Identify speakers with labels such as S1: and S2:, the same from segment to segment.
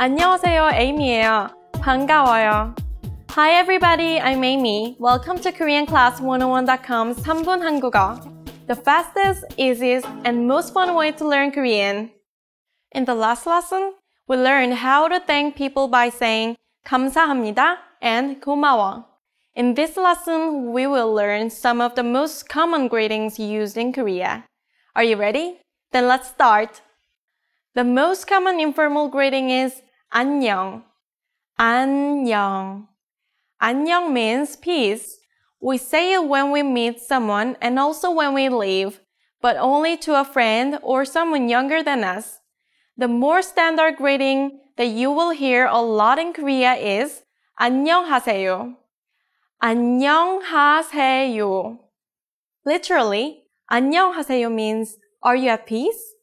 S1: 안녕하세요, Amy예요. 반가워요. Hi everybody, I'm Amy. Welcome to KoreanClass101.com's 3분 한국어. The fastest, easiest, and most fun way to learn Korean. In the last lesson, we learned how to thank people by saying 감사합니다 and 고마워. In this lesson, we will learn some of the most common greetings used in Korea. Are you ready? Then let's start. The most common informal greeting is 안녕. 안녕. 안녕 means peace. We say it when we meet someone and also when we leave, but only to a friend or someone younger than us. The more standard greeting that you will hear a lot in Korea is 안녕하세요. 안녕하세요. Literally, 안녕하세요 means are you at peace?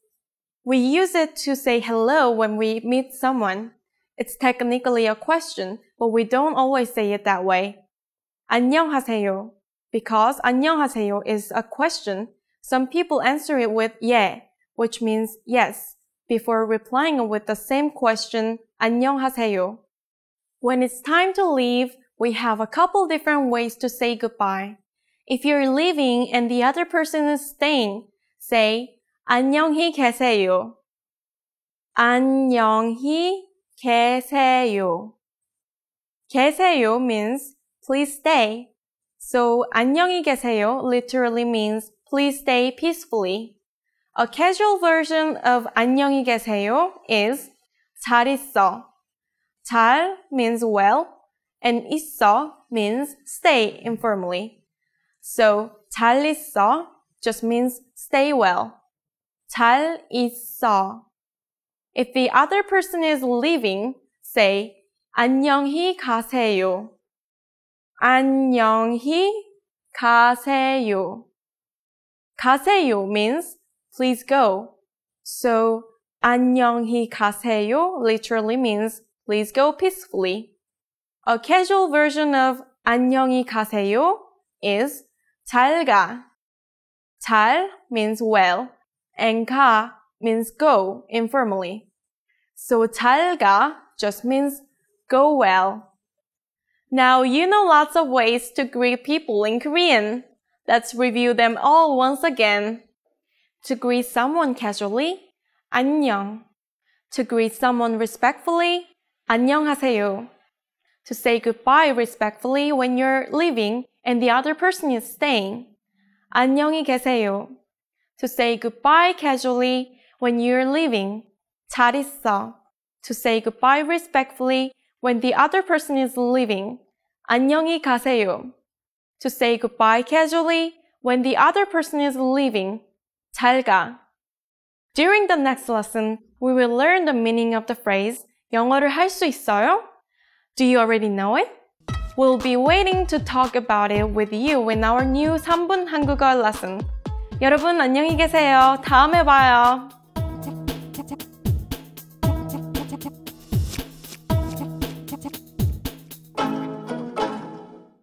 S1: We use it to say hello when we meet someone. It's technically a question, but we don't always say it that way. 안녕하세요. Because 안녕하세요 is a question, some people answer it with 예, which means yes, before replying with the same question, 안녕하세요. When it's time to leave, we have a couple different ways to say goodbye. If you're leaving and the other person is staying, say 안녕히 계세요. 안녕히 계세요. 계세요 means please stay. So 안녕히 계세요 literally means please stay peacefully. A casual version of 안녕히 계세요 is 잘 있어. 잘 means well and 있어 means stay informally. So 잘 있어 just means stay well. 잘 있어. If the other person is leaving, say 안녕히 가세요. 안녕히 가세요. 가세요 means please go. So 안녕히 가세요 literally means please go peacefully. A casual version of 안녕히 가세요 is 잘 가. 잘 means well and 가 means go informally. So 잘 가 just means go well. Now you know lots of ways to greet people in Korean. Let's review them all once again. To greet someone casually, 안녕. To greet someone respectfully, 안녕하세요. To say goodbye respectfully when you're leaving and the other person is staying, 안녕히 계세요. To say goodbye casually when you're leaving 잘 있어. To say goodbye respectfully when the other person is leaving, 안녕히 가세요. To say goodbye casually when the other person is leaving, 잘 가. During the next lesson, we will learn the meaning of the phrase 영어를 할 수 있어요? Do you already know it? We'll be waiting to talk about it with you in our new 3분 한국어 lesson. 여러분 안녕히 계세요. 다음에 봐요.